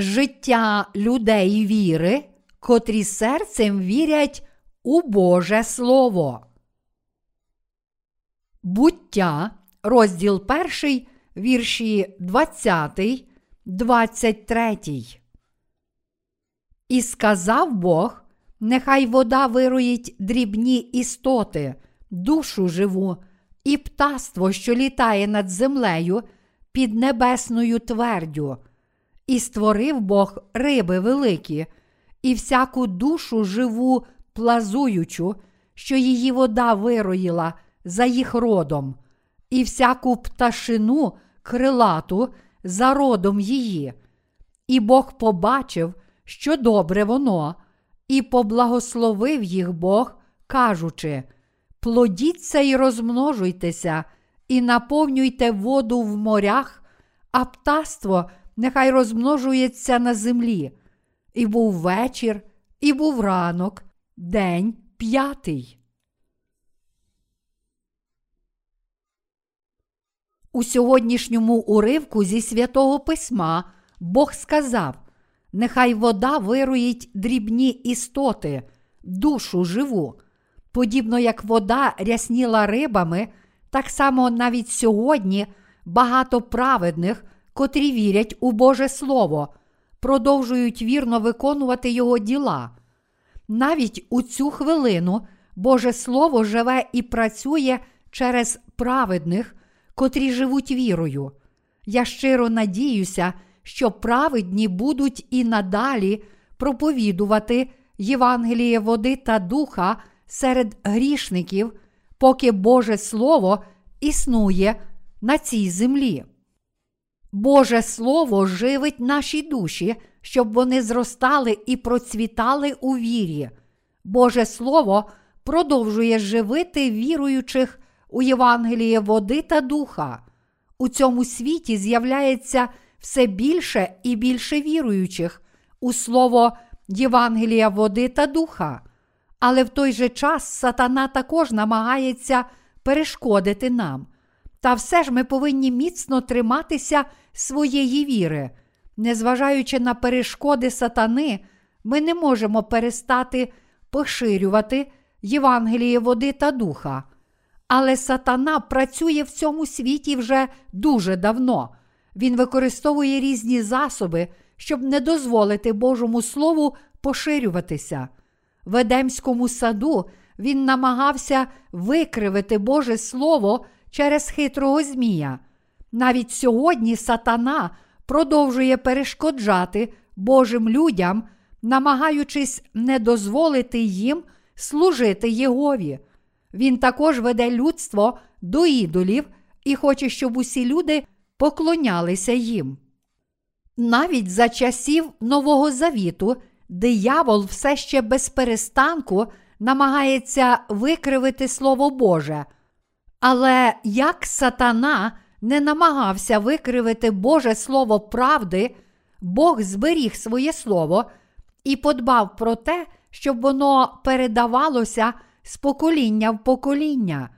життя людей віри, котрі серцем вірять у Боже Слово. Буття, розділ 1, вірші 20, 23. І сказав Бог, нехай вода вироїть дрібні істоти, душу живу, і птаство, що літає над землею під небесною твердю, і створив Бог риби великі, і всяку душу живу, плазуючу, що її вода вироїла за їх родом, і всяку пташину крилату за родом її. І Бог побачив, що добре воно, і поблагословив їх Бог, кажучи: плодіться і розмножуйтеся, і наповнюйте воду в морях, а птаство нехай розмножується на землі. І був вечір, і був ранок, день п'ятий. У сьогоднішньому уривку зі святого письма Бог сказав: Нехай вода вируїть дрібні істоти, душу живу. Подібно як вода рясніла рибами, так само навіть сьогодні багато праведних, котрі вірять у Боже Слово, продовжують вірно виконувати Його діла. Навіть у цю хвилину Боже Слово живе і працює через праведних, котрі живуть вірою. Я щиро надіюся, що праведні будуть і надалі проповідувати Євангеліє води та духа серед грішників, поки Боже Слово існує на цій землі. Боже Слово живить наші душі, щоб вони зростали і процвітали у вірі. Боже Слово продовжує живити віруючих у Євангеліє води та духа. У цьому світі з'являється все більше і більше віруючих у слово Євангелія води та духа. Але в той же час сатана також намагається перешкодити нам. Та все ж ми повинні міцно триматися своєї віри. Незважаючи на перешкоди сатани, ми не можемо перестати поширювати Євангеліє води та духа. Але сатана працює в цьому світі вже дуже давно. Він використовує різні засоби, щоб не дозволити Божому Слову поширюватися. В Едемському саду він намагався викривити Боже Слово через хитрого Змія. Навіть сьогодні сатана продовжує перешкоджати Божим людям, намагаючись не дозволити їм служити Єгові. Він також веде людство до ідолів і хоче, щоб усі люди поклонялися їм. Навіть за часів Нового Завіту диявол все ще без перестанку намагається викривити Слово Боже. Але як сатана не намагався викривити Боже Слово правди, Бог зберіг своє Слово і подбав про те, щоб воно передавалося з покоління в покоління.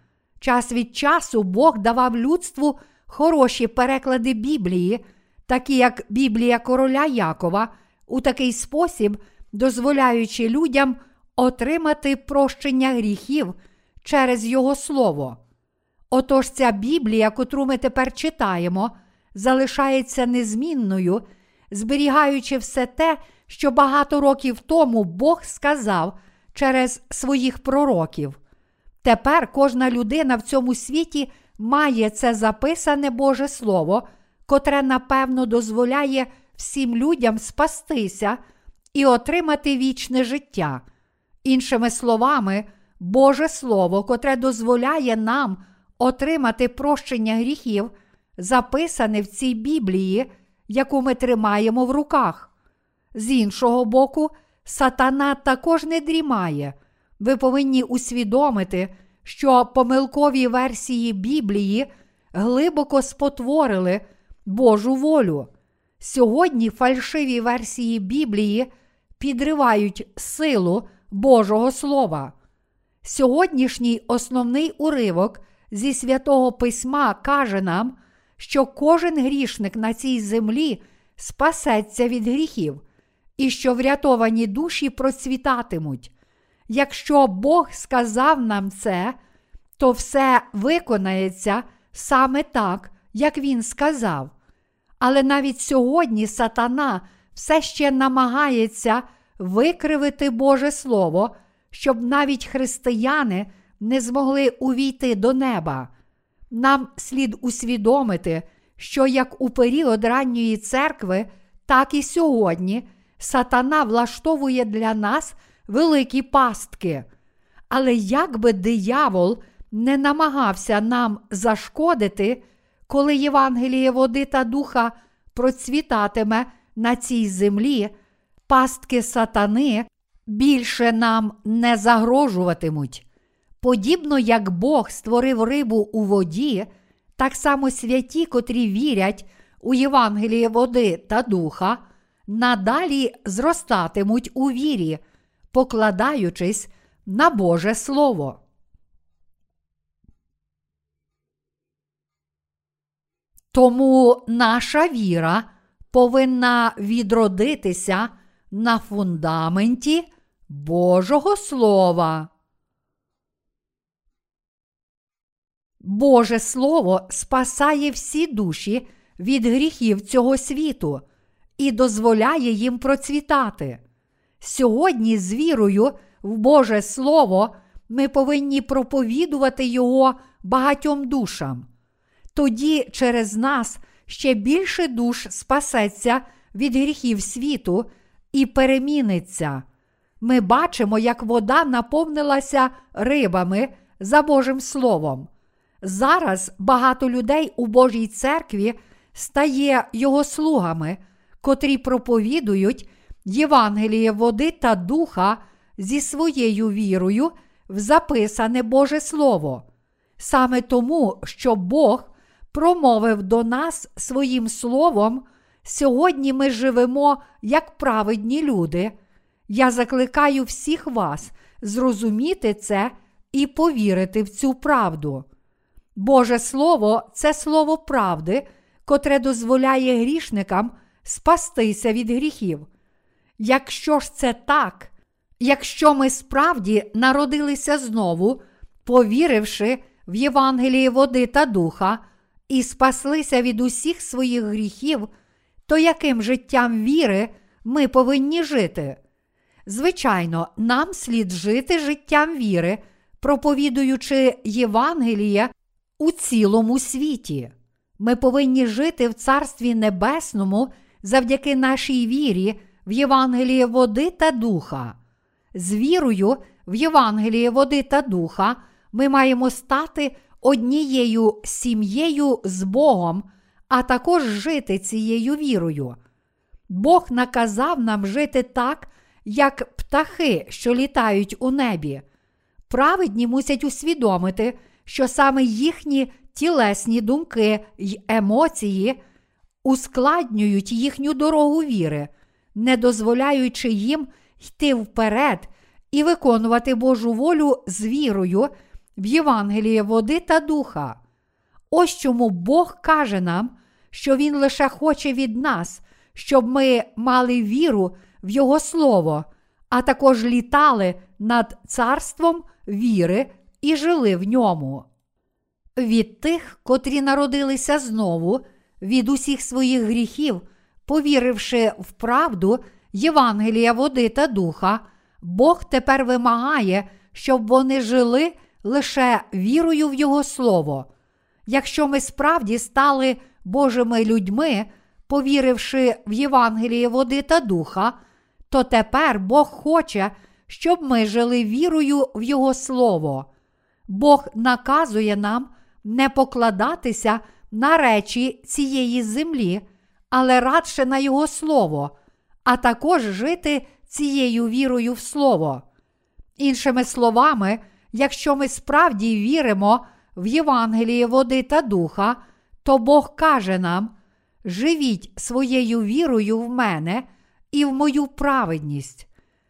Час від часу Бог давав людству хороші переклади Біблії, такі як Біблія короля Якова, у такий спосіб, дозволяючи людям отримати прощення гріхів через Його Слово. Отож ця Біблія, котру ми тепер читаємо, залишається незмінною, зберігаючи все те, що багато років тому Бог сказав через своїх пророків. Тепер кожна людина в цьому світі має це записане Боже Слово, котре напевно дозволяє всім людям спастися і отримати вічне життя. Іншими словами, Боже Слово, котре дозволяє нам отримати прощення гріхів, записане в цій Біблії, яку ми тримаємо в руках. З іншого боку, сатана також не дрімає. Ви повинні усвідомити, що помилкові версії Біблії глибоко спотворили Божу волю. Сьогодні фальшиві версії Біблії підривають силу Божого Слова. Сьогоднішній основний уривок зі святого письма каже нам, що кожен грішник на цій землі спасеться від гріхів, і що врятовані душі процвітатимуть. Якщо Бог сказав нам це, то все виконається саме так, як Він сказав. Але навіть сьогодні сатана все ще намагається викривити Боже Слово, щоб навіть християни не змогли увійти до неба. Нам слід усвідомити, що як у період ранньої церкви, так і сьогодні сатана влаштовує для нас великі пастки. Але як би диявол не намагався нам зашкодити, коли Євангеліє води та духа процвітатиме на цій землі, пастки сатани більше нам не загрожуватимуть. Подібно як Бог створив рибу у воді, так само святі, котрі вірять у Євангеліє води та духа, надалі зростатимуть у вірі, покладаючись на Боже Слово. Тому наша віра повинна відродитися на фундаменті Божого Слова. Боже Слово спасає всі душі від гріхів цього світу і дозволяє їм процвітати. Сьогодні, з вірою в Боже Слово, ми повинні проповідувати Його багатьом душам. Тоді через нас ще більше душ спасеться від гріхів світу і переміниться. Ми бачимо, як вода наповнилася рибами за Божим Словом. Зараз багато людей у Божій церкві стає його слугами, котрі проповідують Євангеліє води та духа зі своєю вірою в записане Боже Слово. Саме тому, що Бог промовив до нас своїм словом, сьогодні ми живемо як праведні люди. Я закликаю всіх вас зрозуміти це і повірити в цю правду. Боже Слово це слово правди, котре дозволяє грішникам спастися від гріхів. Якщо ж це так, якщо ми справді народилися знову, повіривши в Євангеліє води та духа, і спаслися від усіх своїх гріхів, то яким життям віри ми повинні жити? Звичайно, нам слід жити життям віри, проповідуючи Євангеліє у цілому світі. Ми повинні жити в Царстві Небесному завдяки нашій вірі в Євангеліє води та духа. З вірою в Євангеліє води та духа ми маємо стати однією сім'єю з Богом, а також жити цією вірою. Бог наказав нам жити так, як птахи, що літають у небі. Праведні мусять усвідомити, що саме їхні тілесні думки й емоції ускладнюють їхню дорогу віри, не дозволяючи їм йти вперед і виконувати Божу волю з вірою в Євангеліє води та духа. Ось чому Бог каже нам, що Він лише хоче від нас, щоб ми мали віру в Його Слово, а також літали над царством віри і жили в ньому. Від тих, котрі народилися знову, від усіх своїх гріхів, повіривши в правду Євангелія води та духа, Бог тепер вимагає, щоб вони жили лише вірою в Його Слово. Якщо ми справді стали Божими людьми, повіривши в Євангеліє води та духа, то тепер Бог хоче, щоб ми жили вірою в Його Слово. Бог наказує нам не покладатися на речі цієї землі, але радше на Його Слово, а також жити цією вірою в Слово. Іншими словами, якщо ми справді віримо в Євангеліє води та духа, то Бог каже нам: живіть своєю вірою в мене і в мою праведність.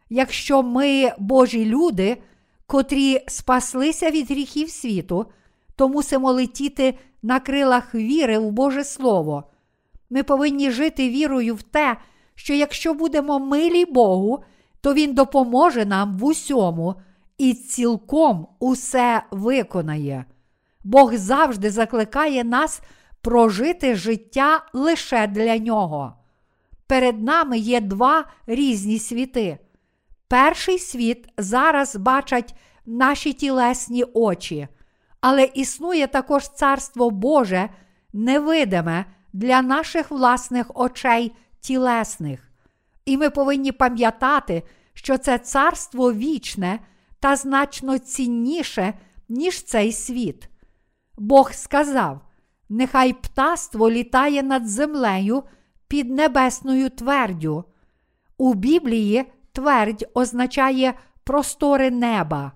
Якщо ми, Божі люди, котрі спаслися від гріхів світу, то мусимо летіти на крилах віри в Боже Слово. Ми повинні жити вірою в те, що якщо будемо милі Богу, то Він допоможе нам в усьому і цілком усе виконає. Бог завжди закликає нас прожити життя лише для нього. Перед нами є два різні світи. Перший світ зараз бачать наші тілесні очі, але існує також Царство Боже, невидиме для наших власних очей тілесних. І ми повинні пам'ятати, що це царство вічне та значно цінніше, ніж цей світ. Бог сказав: нехай птаство літає над землею під небесною твердю. У Біблії твердь означає простори неба.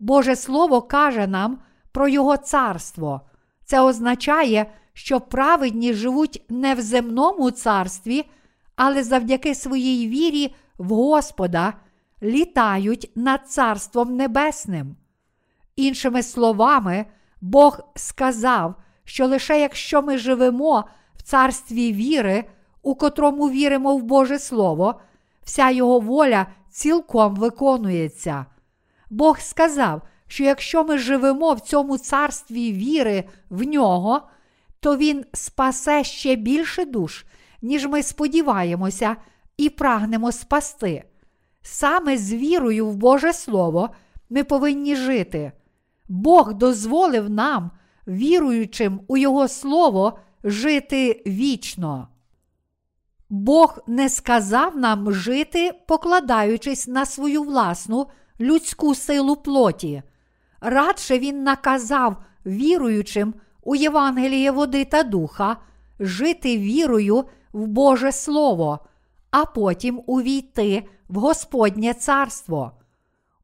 Боже Слово каже нам про Його царство. Це означає, що праведні живуть не в земному царстві, але завдяки своїй вірі в Господа літають над Царством Небесним. Іншими словами, Бог сказав, що лише якщо ми живемо в царстві віри, у котрому віримо в Боже Слово, вся Його воля цілком виконується. Бог сказав, що якщо ми живемо в цьому царстві віри в нього, то Він спасе ще більше душ, ніж ми сподіваємося і прагнемо спасти. Саме з вірою в Боже Слово ми повинні жити. Бог дозволив нам, віруючим у Його Слово, жити вічно. Бог не сказав нам жити, покладаючись на свою власну людську силу плоті. Радше Він наказав віруючим у Євангеліє води та духа жити вірою в Боже Слово, а потім увійти в Господнє царство.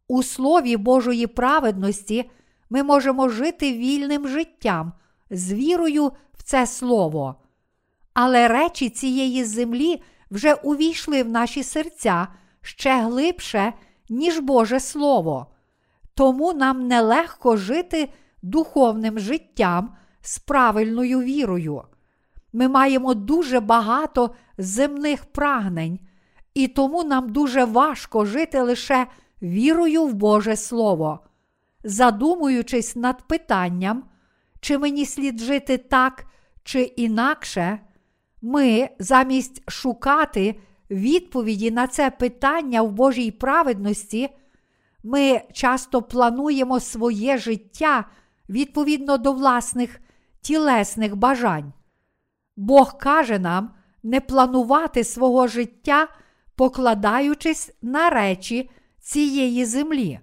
У слові Божої праведності ми можемо жити вільним життям з вірою в це слово. Але речі цієї землі вже увійшли в наші серця ще глибше, ніж Боже Слово. Тому нам нелегко жити духовним життям з правильною вірою. Ми маємо дуже багато земних прагнень, і тому нам дуже важко жити лише вірою в Боже Слово, задумуючись над питанням, чи мені слід жити так чи інакше, ми замість шукати відповіді на це питання в Божій праведності, ми часто плануємо своє життя відповідно до власних тілесних бажань. Бог каже нам не планувати свого життя, покладаючись на речі цієї землі.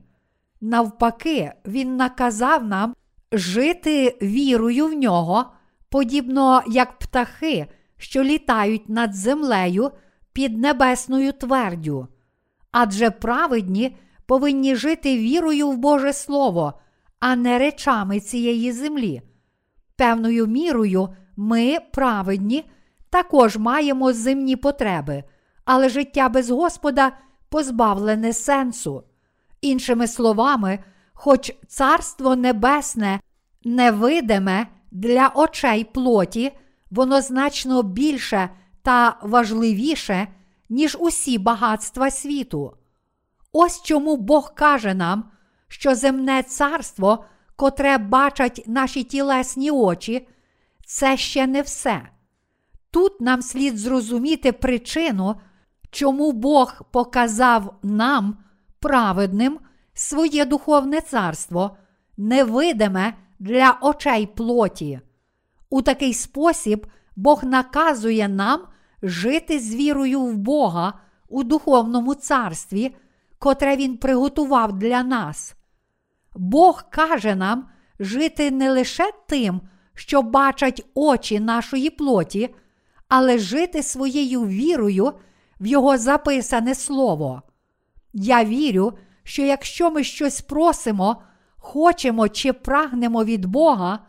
Навпаки, Він наказав нам жити вірою в нього, подібно як птахи, що літають над землею під небесною твердю. Адже праведні повинні жити вірою в Боже Слово, а не речами цієї землі. Певною мірою ми, праведні, також маємо земні потреби, але життя без Господа позбавлене сенсу. Іншими словами, хоч Царство Небесне невидиме для очей плоті, воно значно більше та важливіше, ніж усі багатства світу. Ось чому Бог каже нам, що земне царство, котре бачать наші тілесні очі, це ще не все. Тут нам слід зрозуміти причину, чому Бог показав нам, праведним, своє духовне царство, невидиме для очей плоті. У такий спосіб Бог наказує нам жити з вірою в Бога у духовному царстві, котре Він приготував для нас. Бог каже нам жити не лише тим, що бачать очі нашої плоті, але жити своєю вірою в Його записане Слово. Я вірю, що якщо ми щось просимо, хочемо чи прагнемо від Бога,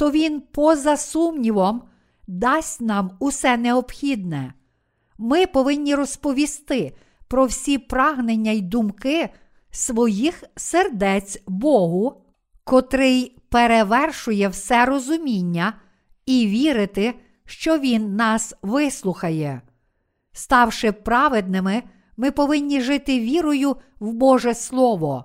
то Він, поза сумнівом, дасть нам усе необхідне. Ми повинні розповісти про всі прагнення й думки своїх сердець Богу, котрий перевершує все розуміння, і вірити, що Він нас вислухає. Ставши праведними, ми повинні жити вірою в Боже Слово.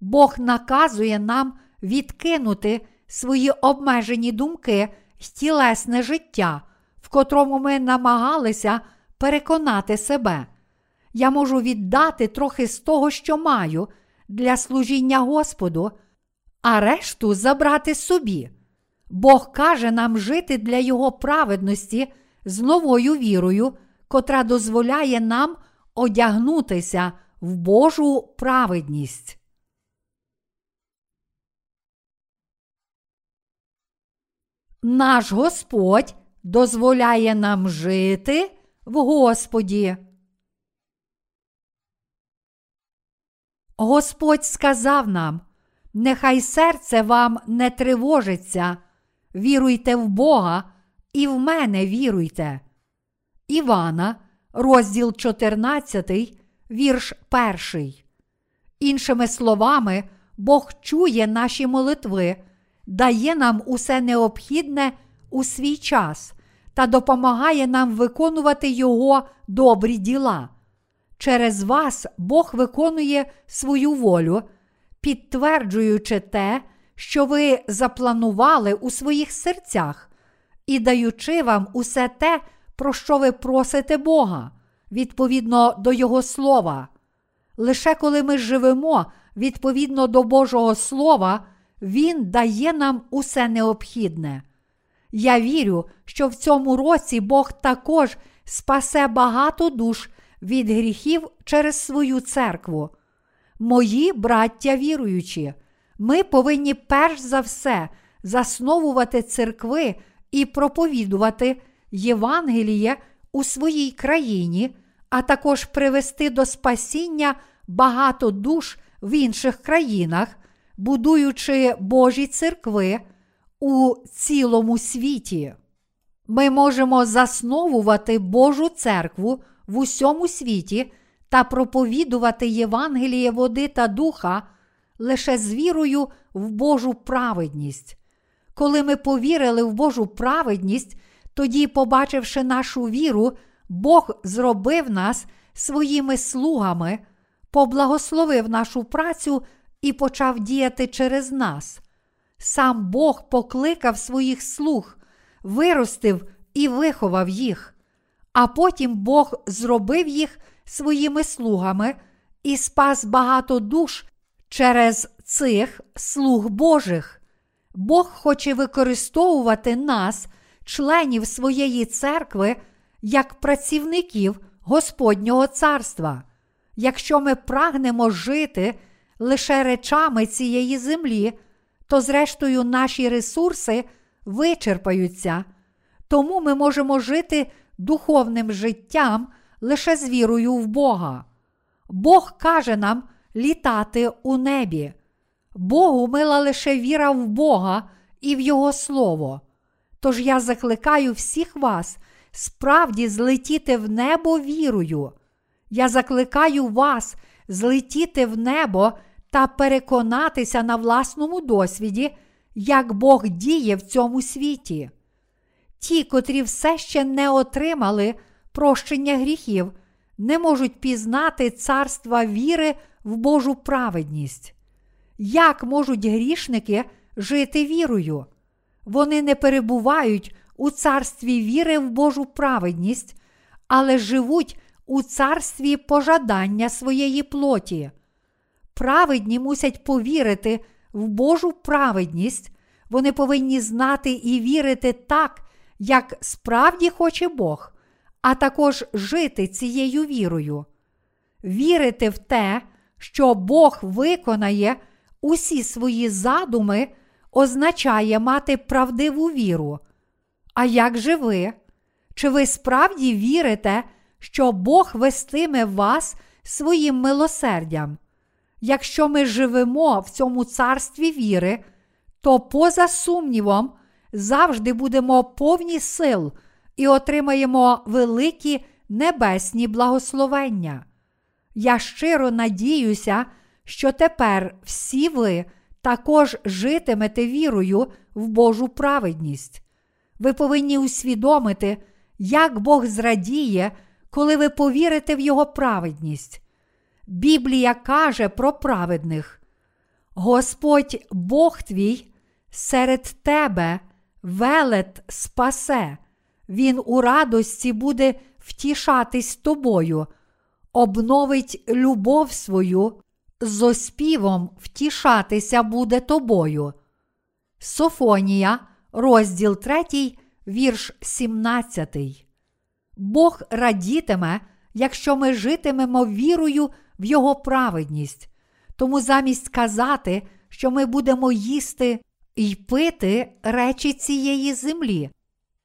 Бог наказує нам відкинути свої обмежені думки й тілесне життя, в котрому ми намагалися переконати себе. Я можу віддати трохи з того, що маю, для служіння Господу, а решту забрати собі. Бог каже нам жити для Його праведності з новою вірою, котра дозволяє нам одягнутися в Божу праведність. Наш Господь дозволяє нам жити в Господі. Господь сказав нам, нехай серце вам не тривожиться, віруйте в Бога і в мене віруйте. Івана, розділ 14, вірш 1. Іншими словами, Бог чує наші молитви, дає нам усе необхідне у свій час та допомагає нам виконувати Його добрі діла. Через вас Бог виконує свою волю, підтверджуючи те, що ви запланували у своїх серцях, і даючи вам усе те, про що ви просите Бога, відповідно до Його слова. Лише коли ми живемо відповідно до Божого Слова, Він дає нам усе необхідне. Я вірю, що в цьому році Бог також спасе багато душ від гріхів через свою церкву. Мої браття віруючі, ми повинні перш за все засновувати церкви і проповідувати Євангеліє у своїй країні, а також привести до спасіння багато душ в інших країнах, будуючи Божі церкви у цілому світі. Ми можемо засновувати Божу церкву в усьому світі та проповідувати Євангеліє води та духа лише з вірою в Божу праведність. Коли ми повірили в Божу праведність, тоді, побачивши нашу віру, Бог зробив нас своїми слугами, поблагословив нашу працю і почав діяти через нас. Сам Бог покликав своїх слуг, виростив і виховав їх, а потім Бог зробив їх своїми слугами і спас багато душ через цих слуг Божих. Бог хоче використовувати нас, членів своєї церкви, як працівників Господнього царства. Якщо ми прагнемо жити лише речами цієї землі, то, зрештою, наші ресурси вичерпаються, тому ми можемо жити духовним життям лише з вірою в Бога. Бог каже нам літати у небі. Богу мила лише віра в Бога і в Його Слово. Тож я закликаю всіх вас справді злетіти в небо вірою. Я закликаю вас злетіти в небо та переконатися на власному досвіді, як Бог діє в цьому світі. Ті, котрі все ще не отримали прощення гріхів, не можуть пізнати царства віри в Божу праведність. Як можуть грішники жити вірою? Вони не перебувають у царстві віри в Божу праведність, але живуть у царстві пожадання своєї плоті. Праведні мусять повірити в Божу праведність, вони повинні знати і вірити так, як справді хоче Бог, а також жити цією вірою. Вірити в те, що Бог виконає усі свої задуми, означає мати правдиву віру. А як же ви? Чи ви справді вірите, що Бог вестиме вас своїм милосердям? Якщо ми живемо в цьому царстві віри, то поза сумнівом завжди будемо повні сил і отримаємо великі небесні благословення. Я щиро надіюся, що тепер всі ви також житимете вірою в Божу праведність. Ви повинні усвідомити, як Бог зрадіє, коли ви повірите в Його праведність. Біблія каже про праведних. Господь Бог твій серед тебе велет спасе, Він у радості буде втішатись тобою, обновить любов свою, з оспівом втішатися буде тобою. Софонія, розділ 3, вірш 17. Бог радітиме, якщо ми житимемо вірою в Його праведність. Тому замість казати, що ми будемо їсти і пити речі цієї землі,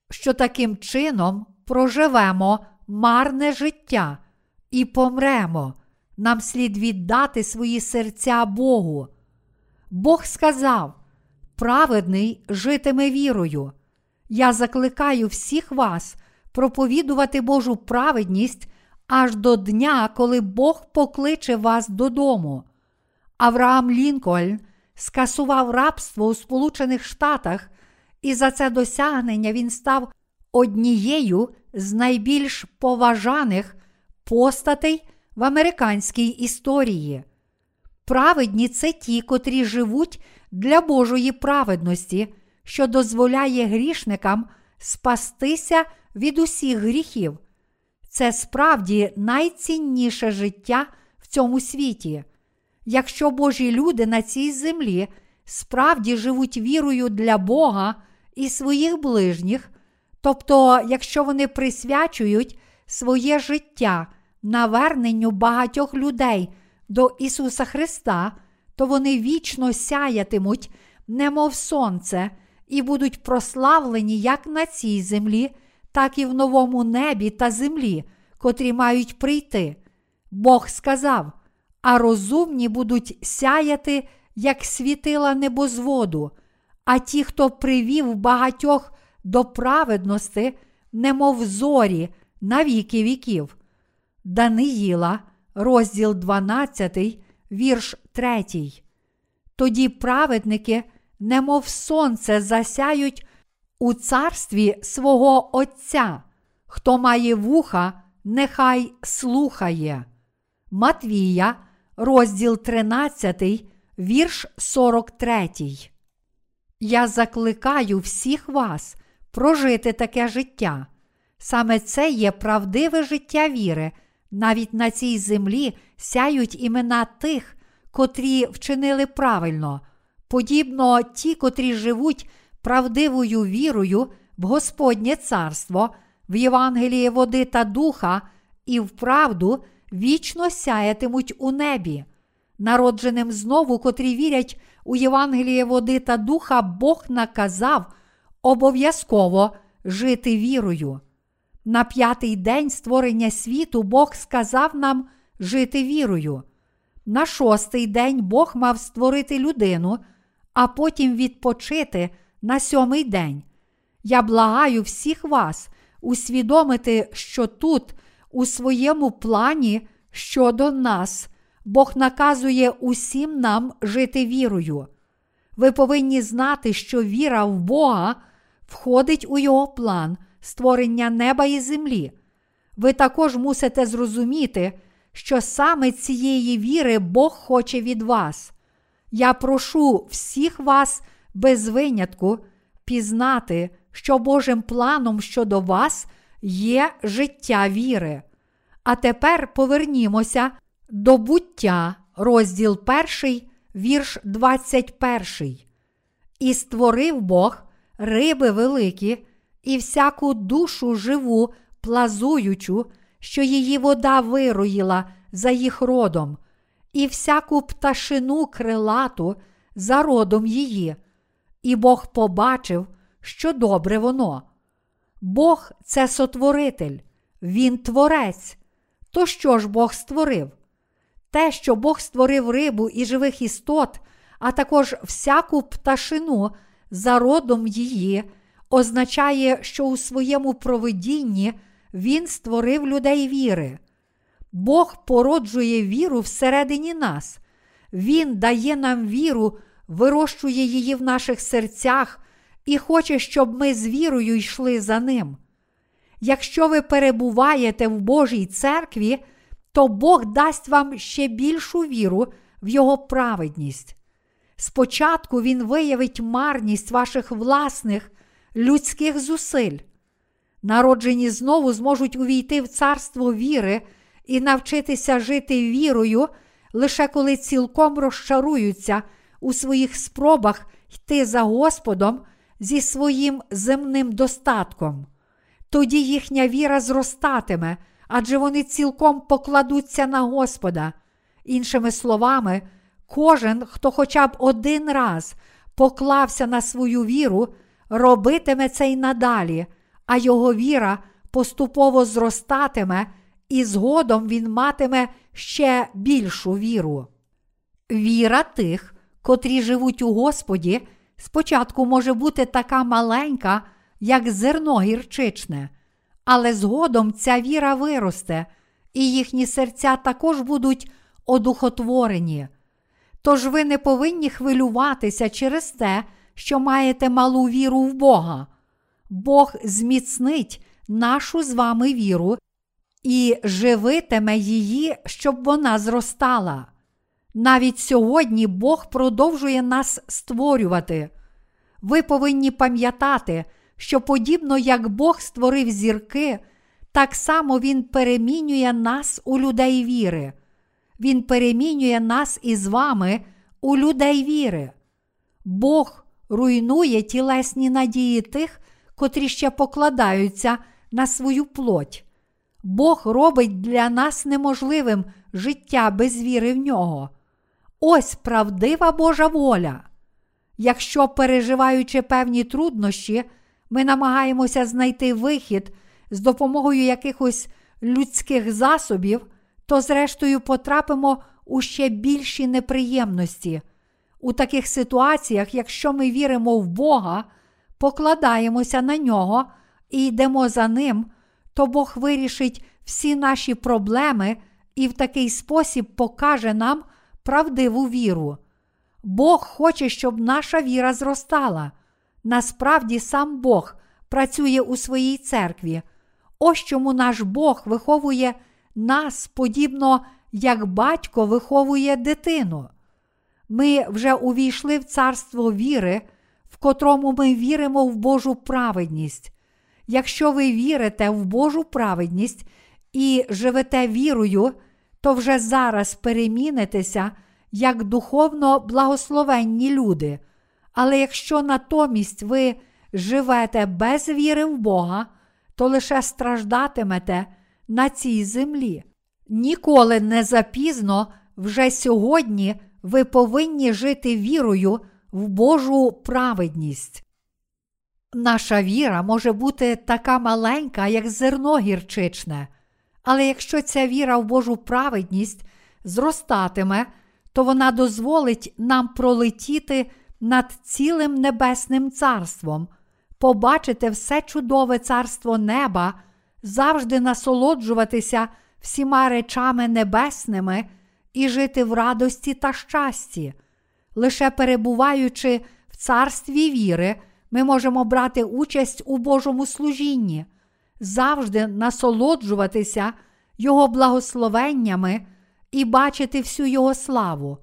що таким чином проживемо марне життя і помремо, нам слід віддати свої серця Богу. Бог сказав: праведний житиме вірою. Я закликаю всіх вас проповідувати Божу праведність аж до дня, коли Бог покличе вас додому. Авраам Лінкольн скасував рабство у Сполучених Штатах, і за це досягнення він став однією з найбільш поважаних постатей в американській історії. Праведні це ті, котрі живуть для Божої праведності, що дозволяє грішникам спастися від усіх гріхів. Це справді найцінніше життя в цьому світі. Якщо Божі люди на цій землі справді живуть вірою для Бога і своїх ближніх, тобто, якщо вони присвячують своє життя наверненню багатьох людей до Ісуса Христа, то вони вічно сяятимуть, немов сонце, і будуть прославлені як на цій землі, так і в новому небі та землі, котрі мають прийти. Бог сказав: а розумні будуть сяяти, як світила небозводу, а ті, хто привів багатьох до праведності, немов зорі на віки віків. Даниїла, розділ 12, вірш 3. Тоді праведники, немов сонце, засяють у царстві свого Отця. Хто має вуха, нехай слухає. Матвія, розділ 13, вірш 43. Я закликаю всіх вас прожити таке життя. Саме це є правдиве життя віри. Навіть на цій землі сяють імена тих, котрі вчинили правильно, подібно ті, котрі живуть правдивою вірою в Господнє царство, в Євангеліє води та духа і в правду вічно сяятимуть у небі. Народженим знову, котрі вірять у Євангеліє води та духа, Бог наказав обов'язково жити вірою. На п'ятий день створення світу Бог сказав нам жити вірою. На шостий день Бог мав створити людину, а потім відпочити на сьомий день. Я благаю всіх вас усвідомити, що тут, у своєму плані щодо нас, Бог наказує усім нам жити вірою. Ви повинні знати, що віра в Бога входить у Його план створення неба і землі. Ви також мусите зрозуміти, що саме цієї віри Бог хоче від вас. Я прошу всіх вас без винятку пізнати, що Божим планом щодо вас є життя віри. А тепер повернімося до буття, розділ 1, вірш 21. І створив Бог риби великі і всяку душу живу, плазуючу, що її вода вироїла за їх родом, і всяку пташину крилату за родом її. І Бог побачив, що добре воно. Бог це сотворитель, Він творець. То що ж Бог створив? Те, що Бог створив рибу і живих істот, а також всяку пташину за родом її, означає, що у своєму провидінні Він створив людей віри. Бог породжує віру всередині нас, Він дає нам віру, вирощує її в наших серцях і хоче, щоб ми з вірою йшли за ним. Якщо ви перебуваєте в Божій церкві, то Бог дасть вам ще більшу віру в Його праведність. Спочатку Він виявить марність ваших власних людських зусиль. Народжені знову зможуть увійти в царство віри і навчитися жити вірою, лише коли цілком розчаруються у своїх спробах йти за Господом зі своїм земним достатком. Тоді їхня віра зростатиме, адже вони цілком покладуться на Господа. Іншими словами, кожен, хто хоча б один раз поклався на свою віру, робитиме це й надалі, а його віра поступово зростатиме, і згодом він матиме ще більшу віру. Віра тих, котрі живуть у Господі, спочатку може бути така маленька, як зерно гірчичне, але згодом ця віра виросте, і їхні серця також будуть одухотворені. Тож ви не повинні хвилюватися через те, що маєте малу віру в Бога. Бог зміцнить нашу з вами віру і живитиме її, щоб вона зростала. Навіть сьогодні Бог продовжує нас створювати. Ви повинні пам'ятати, що подібно як Бог створив зірки, так само Він перемінює нас у людей віри. Він перемінює нас із вами у людей віри. Бог руйнує тілесні надії тих, котрі ще покладаються на свою плоть. Бог робить для нас неможливим життя без віри в нього. Ось правдива Божа воля. Якщо, переживаючи певні труднощі, ми намагаємося знайти вихід з допомогою якихось людських засобів, то, зрештою, потрапимо у ще більші неприємності. У таких ситуаціях, якщо ми віримо в Бога, покладаємося на нього і йдемо за ним, то Бог вирішить всі наші проблеми і в такий спосіб покаже нам правдиву віру. Бог хоче, щоб наша віра зростала. Насправді сам Бог працює у своїй церкві. Ось чому наш Бог виховує нас подібно, як батько виховує дитину. Ми вже увійшли в царство віри, в котрому ми віримо в Божу праведність. Якщо ви вірите в Божу праведність і живете вірою, то вже зараз перемінитеся як духовно благословенні люди. Але якщо натомість ви живете без віри в Бога, то лише страждатимете на цій землі. Ніколи не запізно, вже сьогодні ви повинні жити вірою в Божу праведність. Наша віра може бути така маленька, як зерно гірчичне, але якщо ця віра в Божу праведність зростатиме, то вона дозволить нам пролетіти над цілим небесним царством, побачити все чудове царство неба, завжди насолоджуватися всіма речами небесними і жити в радості та щасті. Лише перебуваючи в царстві віри, ми можемо брати участь у Божому служінні, завжди насолоджуватися Його благословеннями і бачити всю Його славу.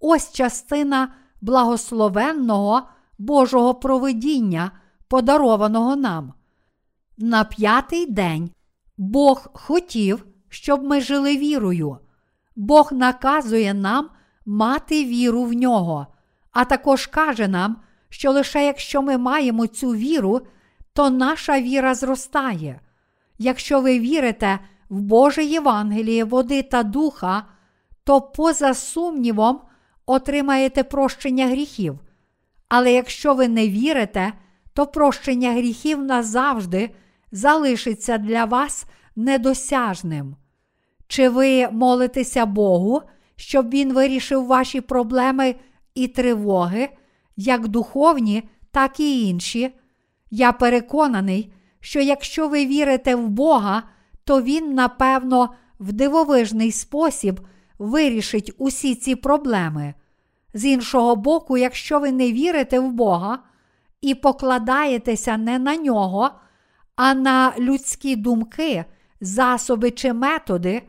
Ось частина благословенного Божого провидіння, подарованого нам. На п'ятий день Бог хотів, щоб ми жили вірою. Бог наказує нам мати віру в нього, а також каже нам, що лише якщо ми маємо цю віру, то наша віра зростає. Якщо ви вірите в Боже Євангеліє, води та духа, то поза сумнівом отримаєте прощення гріхів. Але якщо ви не вірите, то прощення гріхів назавжди залишиться для вас недосяжним. Чи ви молитеся Богу, щоб Він вирішив ваші проблеми і тривоги, як духовні, так і інші? Я переконаний, що якщо ви вірите в Бога, то Він, напевно, в дивовижний спосіб вирішить усі ці проблеми. З іншого боку, якщо ви не вірите в Бога і покладаєтеся не на нього, а на людські думки, засоби чи методи,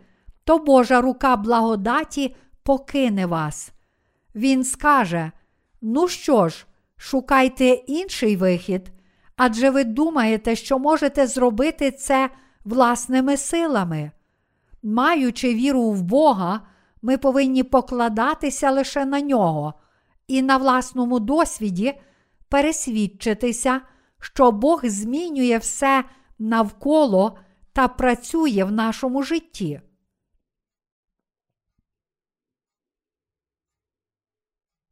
то Божа рука благодаті покине вас. Він скаже: Ну що ж, шукайте інший вихід, адже ви думаєте, що можете зробити це власними силами. Маючи віру в Бога, ми повинні покладатися лише на нього і на власному досвіді пересвідчитися, що Бог змінює все навколо та працює в нашому житті.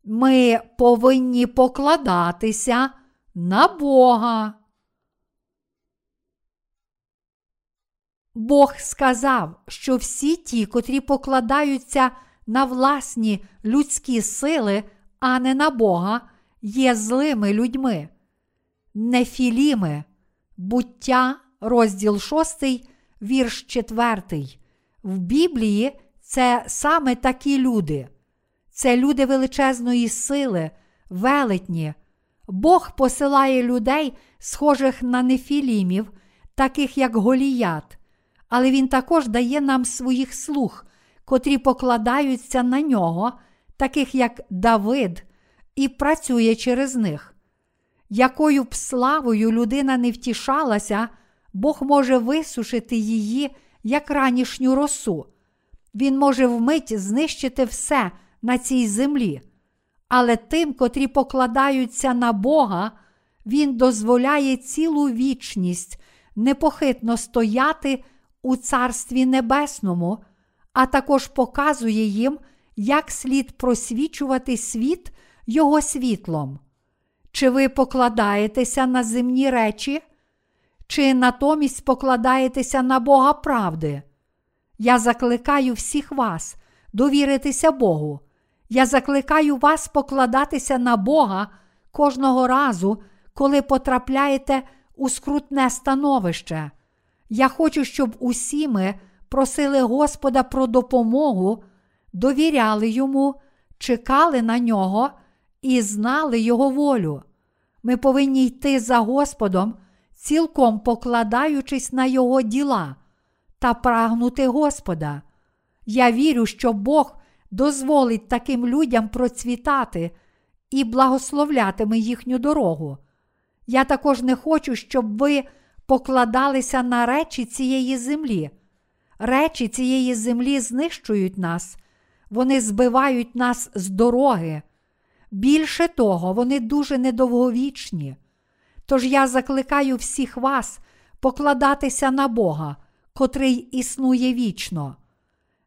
Ми повинні покладатися на Бога. Бог сказав, що всі ті, котрі покладаються на власні людські сили, а не на Бога, є злими людьми. Нефіліми, буття, розділ 6, вірш 4. В Біблії це саме такі люди. Це люди величезної сили, велетні. Бог посилає людей, схожих на нефілімів, таких як Голіят, але Він також дає нам своїх слуг, котрі покладаються на нього, таких як Давид, і працює через них. Якою б славою людина не втішалася, Бог може висушити її як ранішню росу. Він може вмить знищити все на цій землі. Але тим, котрі покладаються на Бога, Він дозволяє цілу вічність непохитно стояти у Царстві Небесному, а також показує їм, як слід просвічувати світ Його світлом. Чи ви покладаєтеся на земні речі, чи натомість покладаєтеся на Бога правди? Я закликаю всіх вас довіритися Богу. Я закликаю вас покладатися на Бога кожного разу, коли потрапляєте у скрутне становище. Я хочу, щоб усі ми просили Господа про допомогу, довіряли йому, чекали на нього і знали Його волю. Ми повинні йти за Господом, цілком покладаючись на Його діла та прагнути Господа. Я вірю, що Бог дозволить таким людям процвітати і благословлятиме їхню дорогу. Я також не хочу, щоб ви покладалися на речі цієї землі. Речі цієї землі знищують нас, вони збивають нас з дороги. Більше того, вони дуже недовговічні. Тож я закликаю всіх вас покладатися на Бога, котрий існує вічно.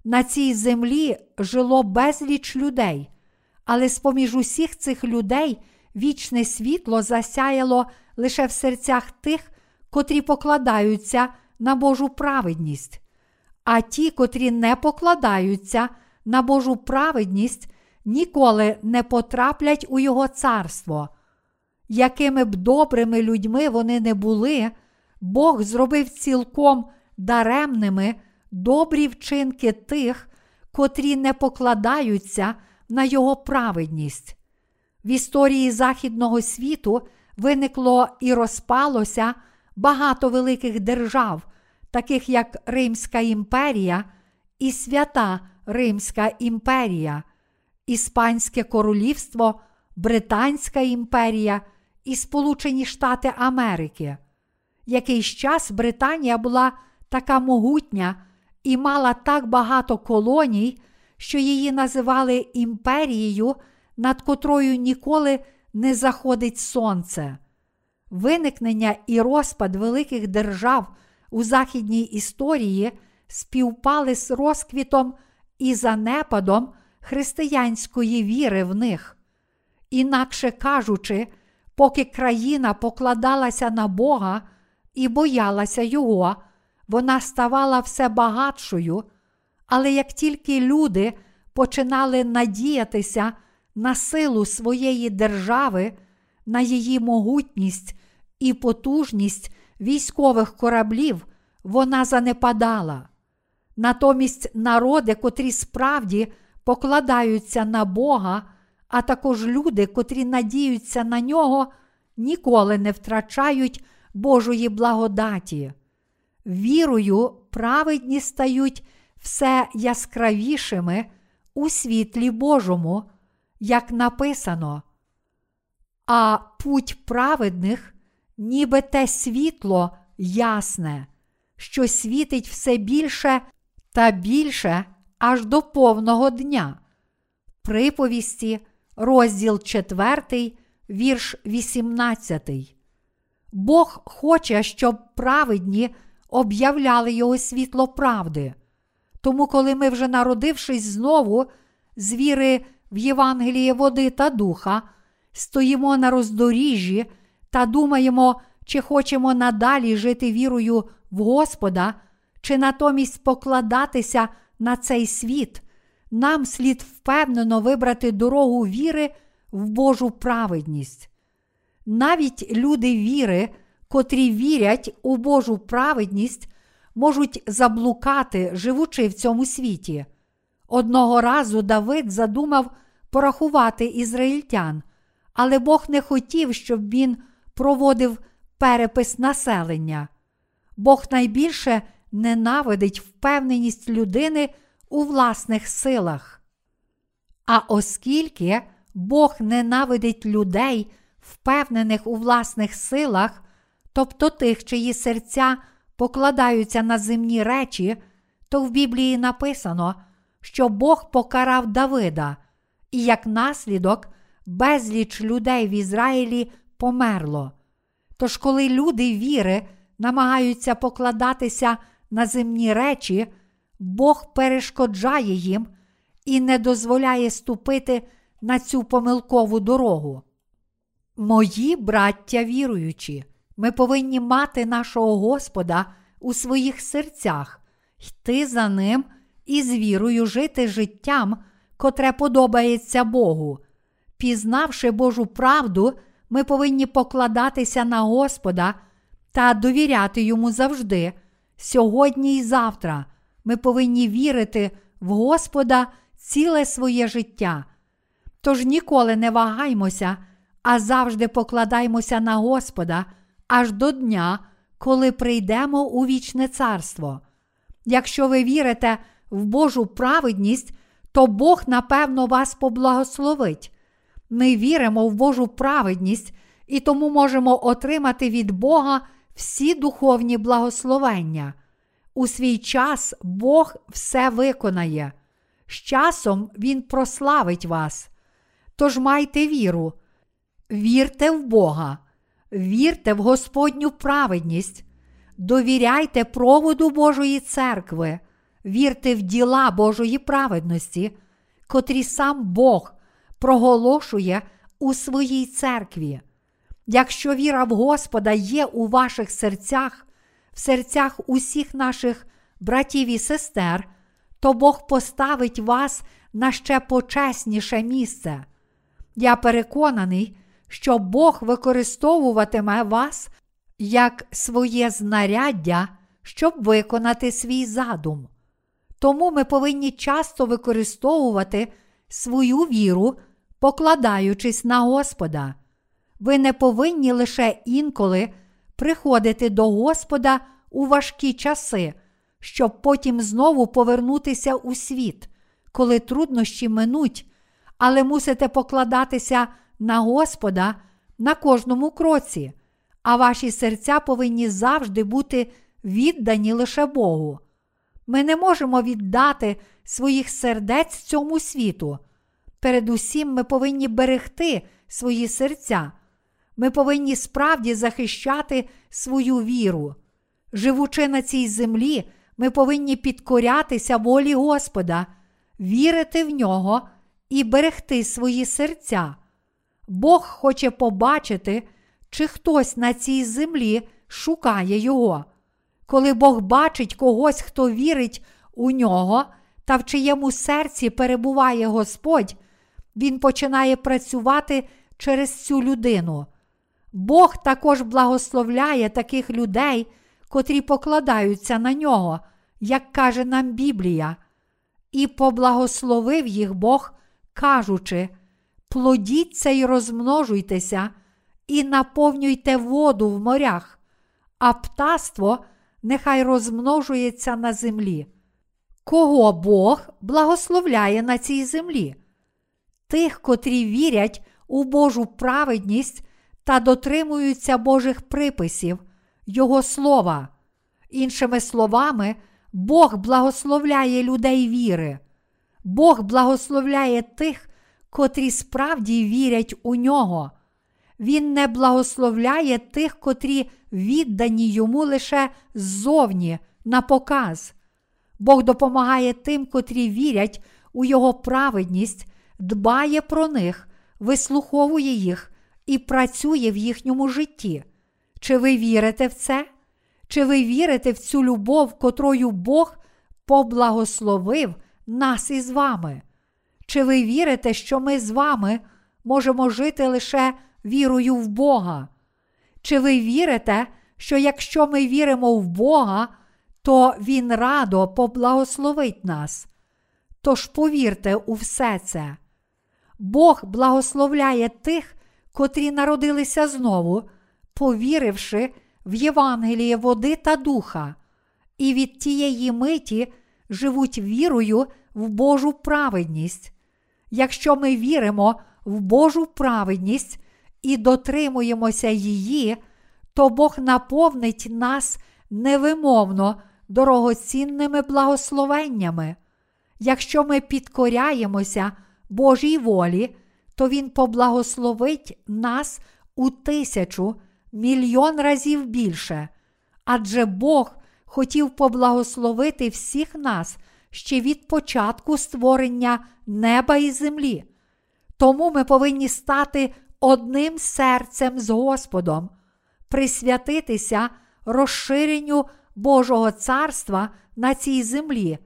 На цій землі жило безліч людей, але з поміж усіх цих людей вічне світло засяяло лише в серцях тих, котрі покладаються на Божу праведність. А ті, котрі не покладаються на Божу праведність, ніколи не потраплять у Його царство. Якими б добрими людьми вони не були, Бог зробив цілком даремними добрі вчинки тих, котрі не покладаються на Його праведність. В історії Західного світу виникло і розпалося багато великих держав, таких як Римська імперія і Свята Римська імперія, Іспанське королівство, Британська імперія і Сполучені Штати Америки. Якийсь час Британія була така могутня і мала так багато колоній, що її називали імперією, над котрою ніколи не заходить сонце. Виникнення і розпад великих держав у західній історії співпали з розквітом і занепадом християнської віри в них. Інакше кажучи, поки країна покладалася на Бога і боялася Його, вона ставала все багатшою, але як тільки люди починали надіятися на силу своєї держави, на її могутність і потужність військових кораблів, вона занепадала. Натомість народи, котрі справді покладаються на Бога, а також люди, котрі надіються на нього, ніколи не втрачають Божої благодаті. Вірою, праведні стають все яскравішими у світлі Божому, як написано. А путь праведних, ніби те світло ясне, що світить все більше та більше аж до повного дня. Приповісті, розділ 4, вірш 18. Бог хоче, щоб праведні об'являли Його світло правди. Тому, коли ми, вже народившись знову, з віри в Євангеліє води та духа, стоїмо на роздоріжжі та думаємо, чи хочемо надалі жити вірою в Господа, чи натомість покладатися на цей світ, нам слід впевнено вибрати дорогу віри в Божу праведність. Навіть люди віри, котрі вірять у Божу праведність, можуть заблукати, живучи в цьому світі. Одного разу Давид задумав порахувати ізраїльтян, але Бог не хотів, щоб він проводив перепис населення. Бог найбільше ненавидить впевненість людини у власних силах. А оскільки Бог ненавидить людей, впевнених у власних силах, тобто тих, чиї серця покладаються на земні речі, то в Біблії написано, що Бог покарав Давида, і як наслідок безліч людей в Ізраїлі померло. Тож, коли люди віри намагаються покладатися на земні речі, Бог перешкоджає їм і не дозволяє ступити на цю помилкову дорогу. Мої браття віруючі, ми повинні мати нашого Господа у своїх серцях, йти за Ним і з вірою жити життям, котре подобається Богу. Пізнавши Божу правду, ми повинні покладатися на Господа та довіряти йому завжди, сьогодні і завтра. Ми повинні вірити в Господа ціле своє життя. Тож ніколи не вагаймося, а завжди покладаймося на Господа аж до дня, коли прийдемо у вічне царство. Якщо ви вірите в Божу праведність, то Бог, напевно, вас поблагословить. Ми віримо в Божу праведність і тому можемо отримати від Бога всі духовні благословення. У свій час Бог все виконає. З часом Він прославить вас. Тож майте віру, вірте в Бога, вірте в Господню праведність, довіряйте проводу Божої церкви, вірте в діла Божої праведності, котрі сам Бог проголошує у своїй церкві. Якщо віра в Господа є у ваших серцях, в серцях усіх наших братів і сестер, то Бог поставить вас на ще почесніше місце. Я переконаний, що Бог використовуватиме вас як своє знаряддя, щоб виконати свій задум. Тому ми повинні часто використовувати свою віру, покладаючись на Господа. Ви не повинні лише інколи приходити до Господа у важкі часи, щоб потім знову повернутися у світ, коли труднощі минуть, але мусите покладатися на Господа на кожному кроці, а ваші серця повинні завжди бути віддані лише Богу. Ми не можемо віддати своїх сердець цьому світу. Передусім, ми повинні берегти свої серця. Ми повинні справді захищати свою віру. Живучи на цій землі, ми повинні підкорятися волі Господа, вірити в нього і берегти свої серця. Бог хоче побачити, чи хтось на цій землі шукає Його. Коли Бог бачить когось, хто вірить у нього та в чиєму серці перебуває Господь, Він починає працювати через цю людину. Бог також благословляє таких людей, котрі покладаються на нього, як каже нам Біблія, і поблагословив їх Бог, кажучи: плодіться й розмножуйтеся, і наповнюйте воду в морях, а птаство нехай розмножується на землі. Кого Бог благословляє на цій землі? Тих, котрі вірять у Божу праведність та дотримуються Божих приписів, Його слова. Іншими словами, Бог благословляє людей віри. Бог благословляє тих, котрі справді вірять у нього. Він не благословляє тих, котрі віддані йому лише ззовні на показ. Бог допомагає тим, котрі вірять у Його праведність, дбає про них, вислуховує їх і працює в їхньому житті. Чи ви вірите в це? Чи ви вірите в цю любов, котрою Бог поблагословив нас із вами? Чи ви вірите, що ми з вами можемо жити лише вірою в Бога? Чи ви вірите, що якщо ми віримо в Бога, то Він радо поблагословить нас? Тож повірте у все це. Бог благословляє тих, котрі народилися знову, повіривши в Євангеліє води та духа, і від тієї миті живуть вірою в Божу праведність. Якщо ми віримо в Божу праведність і дотримуємося її, то Бог наповнить нас невимовно дорогоцінними благословеннями. Якщо ми підкоряємося Божій волі, то Він поблагословить нас у тисячу мільйон разів більше. Адже Бог хотів поблагословити всіх нас ще від початку створення неба і землі. Тому ми повинні стати одним серцем з Господом, присвятитися розширенню Божого царства на цій землі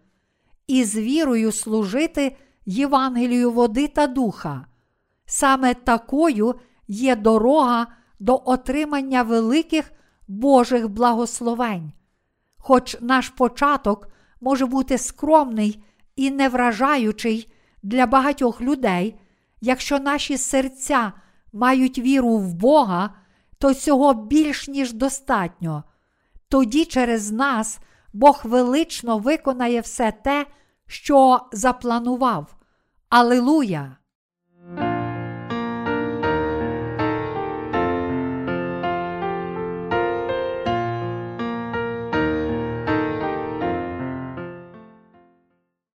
і з вірою служити Євангелію води та духа. Саме такою є дорога до отримання великих Божих благословень. Хоч наш початок може бути скромний і невражаючий для багатьох людей, якщо наші серця мають віру в Бога, то цього більш ніж достатньо. Тоді через нас Бог велично виконає все те, що запланував. Алилуя!